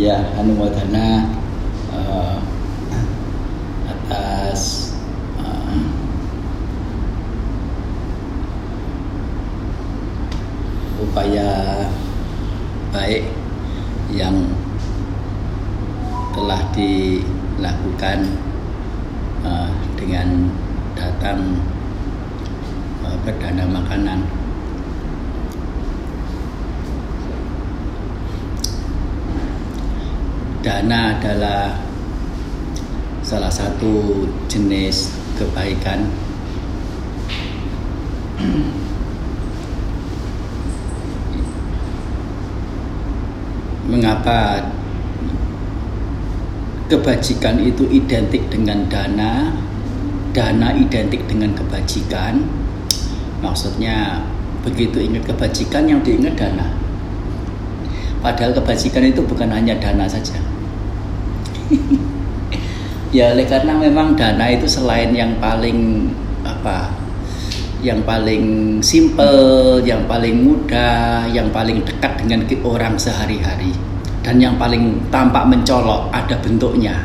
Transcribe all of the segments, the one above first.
ya anumodana uh, atas uh, upaya baik yang telah dilakukan uh, dengan datang uh, perdana makanan dana adalah salah satu jenis kebaikan. Mengapa kebajikan itu identik dengan dana? Dana identik dengan kebajikan. Maksudnya begitu ingat kebajikan yang diingat dana. Padahal kebajikan itu bukan hanya dana saja ya oleh karena memang dana itu selain yang paling apa yang paling simple, yang paling mudah, yang paling dekat dengan orang sehari-hari dan yang paling tampak mencolok ada bentuknya.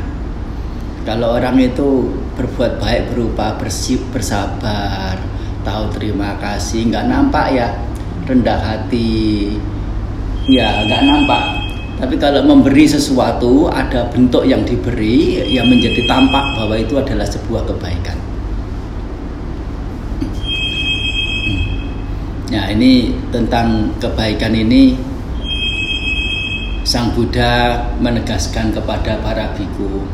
Kalau orang itu berbuat baik berupa bersih, bersabar, tahu terima kasih, nggak nampak ya rendah hati, ya nggak nampak. Tapi kalau memberi sesuatu ada bentuk yang diberi yang menjadi tampak bahwa itu adalah sebuah kebaikan. Nah ini tentang kebaikan ini Sang Buddha menegaskan kepada para biku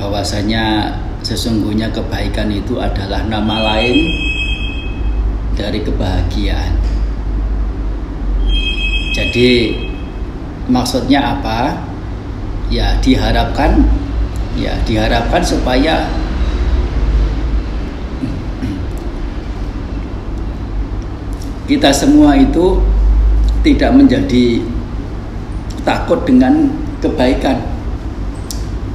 bahwasanya sesungguhnya kebaikan itu adalah nama lain dari kebahagiaan. Jadi maksudnya apa? Ya diharapkan ya diharapkan supaya kita semua itu tidak menjadi takut dengan kebaikan.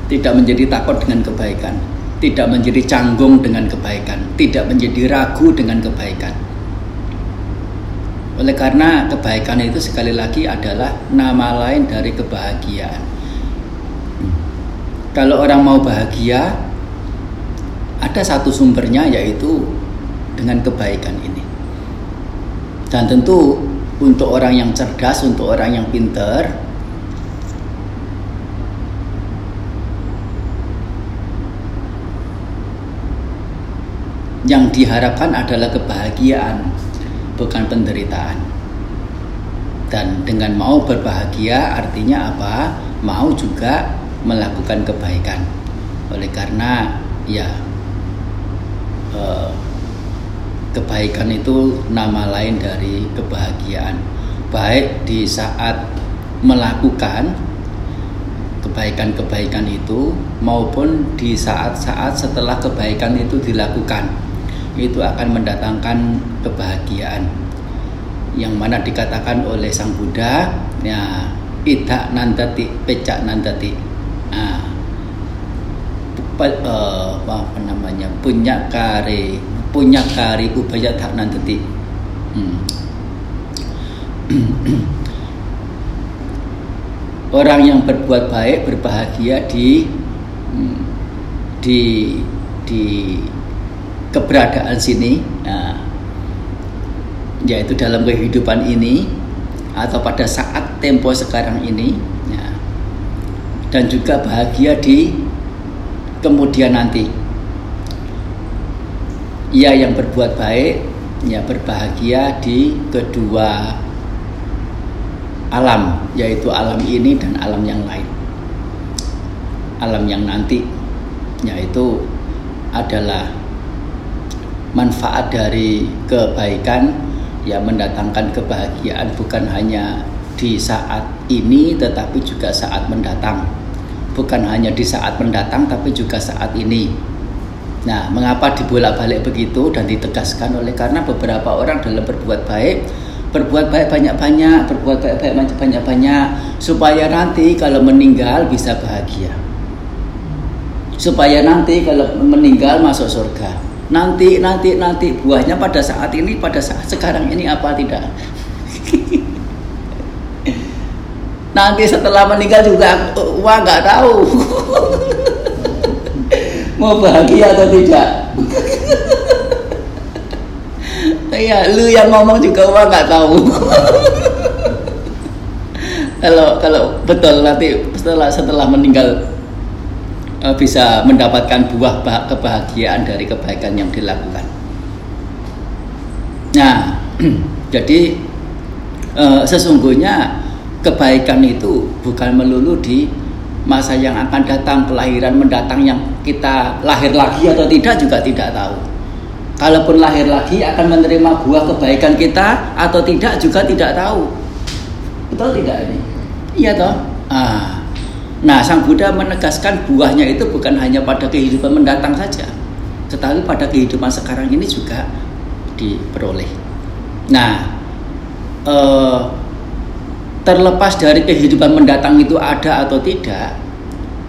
Tidak menjadi takut dengan kebaikan. Tidak menjadi canggung dengan kebaikan. Tidak menjadi ragu dengan kebaikan oleh karena kebaikan itu sekali lagi adalah nama lain dari kebahagiaan. Kalau orang mau bahagia ada satu sumbernya yaitu dengan kebaikan ini. Dan tentu untuk orang yang cerdas, untuk orang yang pinter, yang diharapkan adalah kebahagiaan, bukan penderitaan. Dan dengan mau berbahagia artinya apa? Mau juga melakukan kebaikan. Oleh karena ya eh, kebaikan itu nama lain dari kebahagiaan baik di saat melakukan kebaikan-kebaikan itu maupun di saat-saat setelah kebaikan itu dilakukan itu akan mendatangkan kebahagiaan. Yang mana dikatakan oleh Sang Buddha ya idak nandati pecak nandati. Nah, apa namanya punya kare punya kari ubaya tak nanti hmm. orang yang berbuat baik berbahagia di hmm, di di keberadaan sini nah, yaitu dalam kehidupan ini atau pada saat tempo sekarang ini ya, dan juga bahagia di kemudian nanti. Ia yang berbuat baik ya berbahagia di kedua alam yaitu alam ini dan alam yang lain. Alam yang nanti yaitu adalah manfaat dari kebaikan yang mendatangkan kebahagiaan bukan hanya di saat ini tetapi juga saat mendatang bukan hanya di saat mendatang tapi juga saat ini Nah, mengapa dibolak-balik begitu dan ditegaskan oleh karena beberapa orang dalam berbuat baik, berbuat baik banyak-banyak, berbuat baik-baik banyak-banyak supaya nanti kalau meninggal bisa bahagia. Supaya nanti kalau meninggal masuk surga. Nanti nanti nanti buahnya pada saat ini pada saat sekarang ini apa tidak? nanti setelah meninggal juga wah nggak tahu mau bahagia atau tidak Iya, lu yang ngomong juga wah nggak tahu. kalau kalau betul nanti setelah setelah meninggal bisa mendapatkan buah kebahagiaan dari kebaikan yang dilakukan. Nah, jadi uh, sesungguhnya kebaikan itu bukan melulu di masa yang akan datang, kelahiran mendatang yang kita lahir lagi atau tidak juga tidak tahu kalaupun lahir lagi akan menerima buah kebaikan kita atau tidak juga tidak tahu betul tidak ini iya toh ah. Nah sang Buddha menegaskan buahnya itu bukan hanya pada kehidupan mendatang saja tetapi pada kehidupan sekarang ini juga diperoleh nah eh, terlepas dari kehidupan mendatang itu ada atau tidak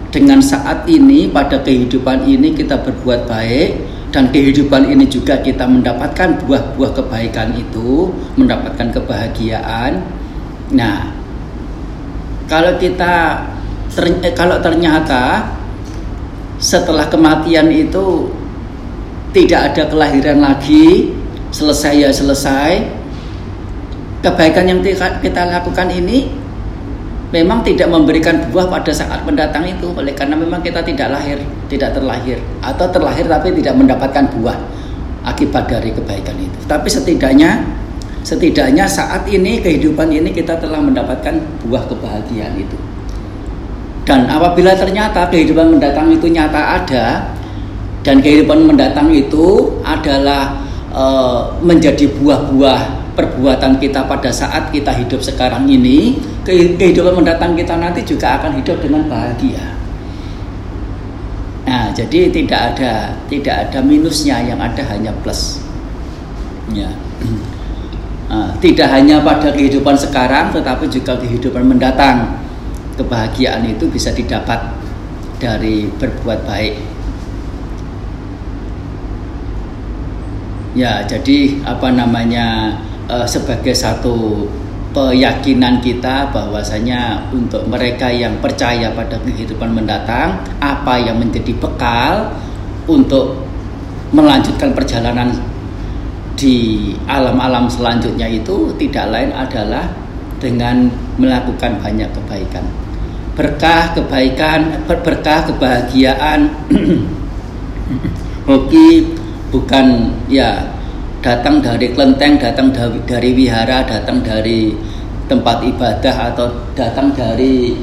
dengan saat ini pada kehidupan ini kita berbuat baik dan kehidupan ini juga kita mendapatkan buah-buah kebaikan itu, mendapatkan kebahagiaan. Nah, kalau kita eh, kalau ternyata setelah kematian itu tidak ada kelahiran lagi, selesai ya selesai. Kebaikan yang kita lakukan ini memang tidak memberikan buah pada saat mendatang itu oleh karena memang kita tidak lahir, tidak terlahir atau terlahir tapi tidak mendapatkan buah akibat dari kebaikan itu. Tapi setidaknya setidaknya saat ini kehidupan ini kita telah mendapatkan buah kebahagiaan itu. Dan apabila ternyata kehidupan mendatang itu nyata ada dan kehidupan mendatang itu adalah e, menjadi buah-buah perbuatan kita pada saat kita hidup sekarang ini, kehidupan mendatang kita nanti juga akan hidup dengan bahagia. Nah, jadi tidak ada tidak ada minusnya, yang ada hanya plus. Ya. Nah, tidak hanya pada kehidupan sekarang, tetapi juga kehidupan mendatang. Kebahagiaan itu bisa didapat dari berbuat baik. Ya, jadi apa namanya? uh, sebagai satu keyakinan kita bahwasanya untuk mereka yang percaya pada kehidupan mendatang apa yang menjadi bekal untuk melanjutkan perjalanan di alam-alam selanjutnya itu tidak lain adalah dengan melakukan banyak kebaikan berkah kebaikan berkah kebahagiaan. Hoki bukan ya datang dari kelenteng, datang dari wihara, datang dari tempat ibadah atau datang dari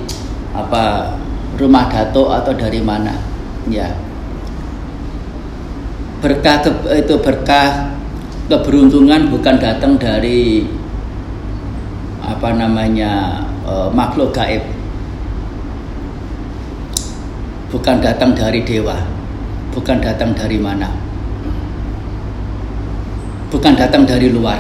apa rumah dato atau dari mana ya. Berkah ke, itu berkah keberuntungan bukan datang dari apa namanya e, makhluk gaib bukan datang dari dewa bukan datang dari mana bukan datang dari luar,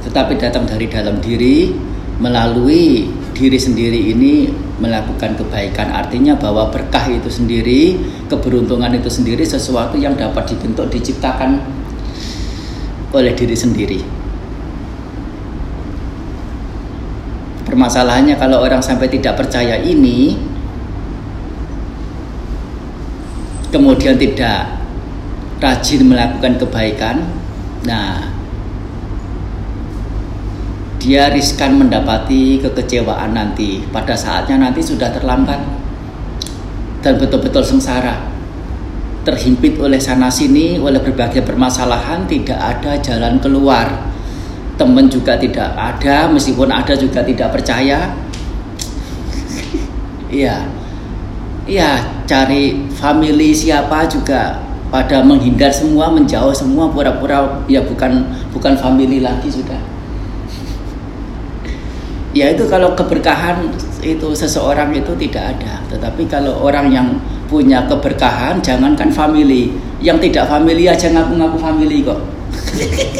tetapi datang dari dalam diri melalui diri sendiri ini melakukan kebaikan. Artinya bahwa berkah itu sendiri, keberuntungan itu sendiri sesuatu yang dapat dibentuk, diciptakan oleh diri sendiri. Permasalahannya kalau orang sampai tidak percaya ini, kemudian tidak rajin melakukan kebaikan, Nah, dia riskan mendapati kekecewaan nanti. Pada saatnya nanti sudah terlambat dan betul-betul sengsara. Terhimpit oleh sana sini, oleh berbagai permasalahan, tidak ada jalan keluar. Teman juga tidak ada, meskipun ada juga tidak percaya. Iya, iya cari family siapa juga pada menghindar semua, menjauh semua, pura-pura ya bukan bukan family lagi sudah. Ya itu kalau keberkahan itu seseorang itu tidak ada, tetapi kalau orang yang punya keberkahan jangankan family, yang tidak family aja ngaku-ngaku family kok.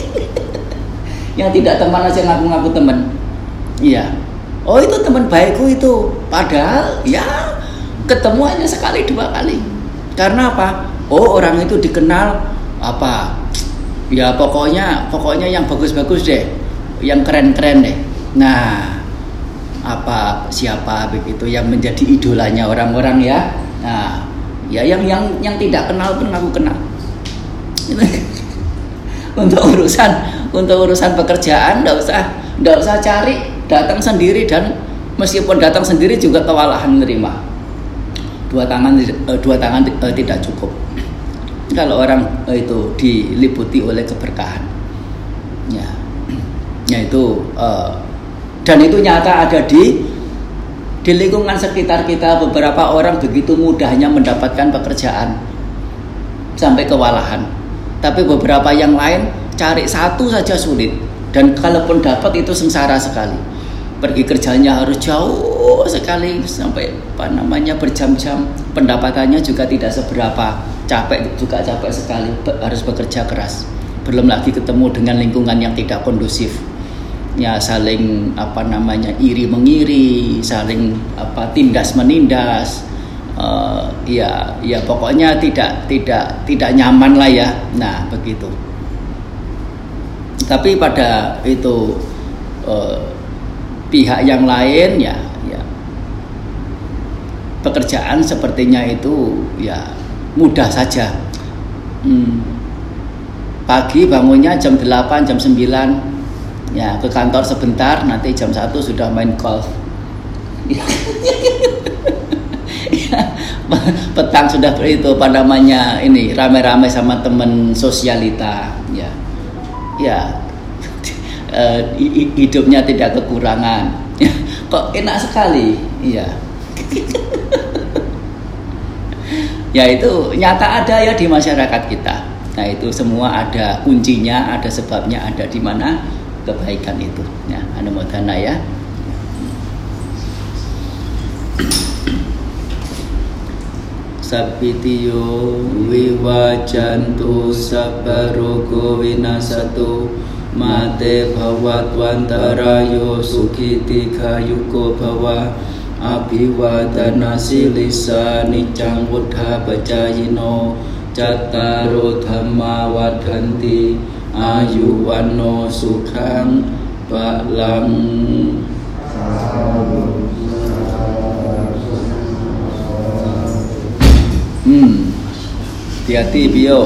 yang tidak teman aja ngaku-ngaku teman. Iya. Oh itu teman baikku itu, padahal ya ketemu hanya sekali dua kali. Karena apa? oh orang itu dikenal apa? Ya pokoknya pokoknya yang bagus-bagus deh. Yang keren-keren deh. Nah apa? Siapa begitu yang menjadi idolanya orang-orang ya? Nah ya yang yang yang tidak kenal pun aku kenal. Untuk urusan untuk urusan pekerjaan nggak usah nggak usah cari datang sendiri dan meskipun datang sendiri juga kewalahan menerima dua tangan eh, dua tangan eh, tidak cukup. Kalau orang eh, itu diliputi oleh keberkahan. Ya. Ya itu dan itu nyata ada di di lingkungan sekitar kita. Beberapa orang begitu mudahnya mendapatkan pekerjaan sampai kewalahan. Tapi beberapa yang lain cari satu saja sulit. Dan kalaupun dapat itu sengsara sekali. Pergi kerjanya harus jauh sekali sampai apa namanya berjam-jam. Pendapatannya juga tidak seberapa capek juga capek sekali. Harus bekerja keras. Belum lagi ketemu dengan lingkungan yang tidak kondusif. Ya saling apa namanya iri mengiri saling apa tindas menindas. Uh, ya ya pokoknya tidak tidak tidak nyaman lah ya. Nah begitu. Tapi pada itu uh, pihak yang lain ya pekerjaan sepertinya itu ya mudah saja. Hmm, pagi bangunnya jam 8 jam 9 ya ke kantor sebentar nanti jam 1 sudah main golf. Ya, petang sudah itu apa namanya ini rame-rame sama temen sosialita. Ya. Ya. Uh, hidupnya tidak kekurangan. Kok enak sekali? Iya ya itu nyata ada ya di masyarakat kita. Nah itu semua ada kuncinya ada sebabnya ada di mana kebaikan itu. Ya anumodana ya. Sapitiyo wiwajantu sabarogo winasatu mate bhawatwantarayo sukiti kayuko อภิวาตนาสิลิสานิจังวุฒาปจายโนจตารุธรรมาวัฏันติอายุวันโนสุขังปะลังอืมเตียตีเปียว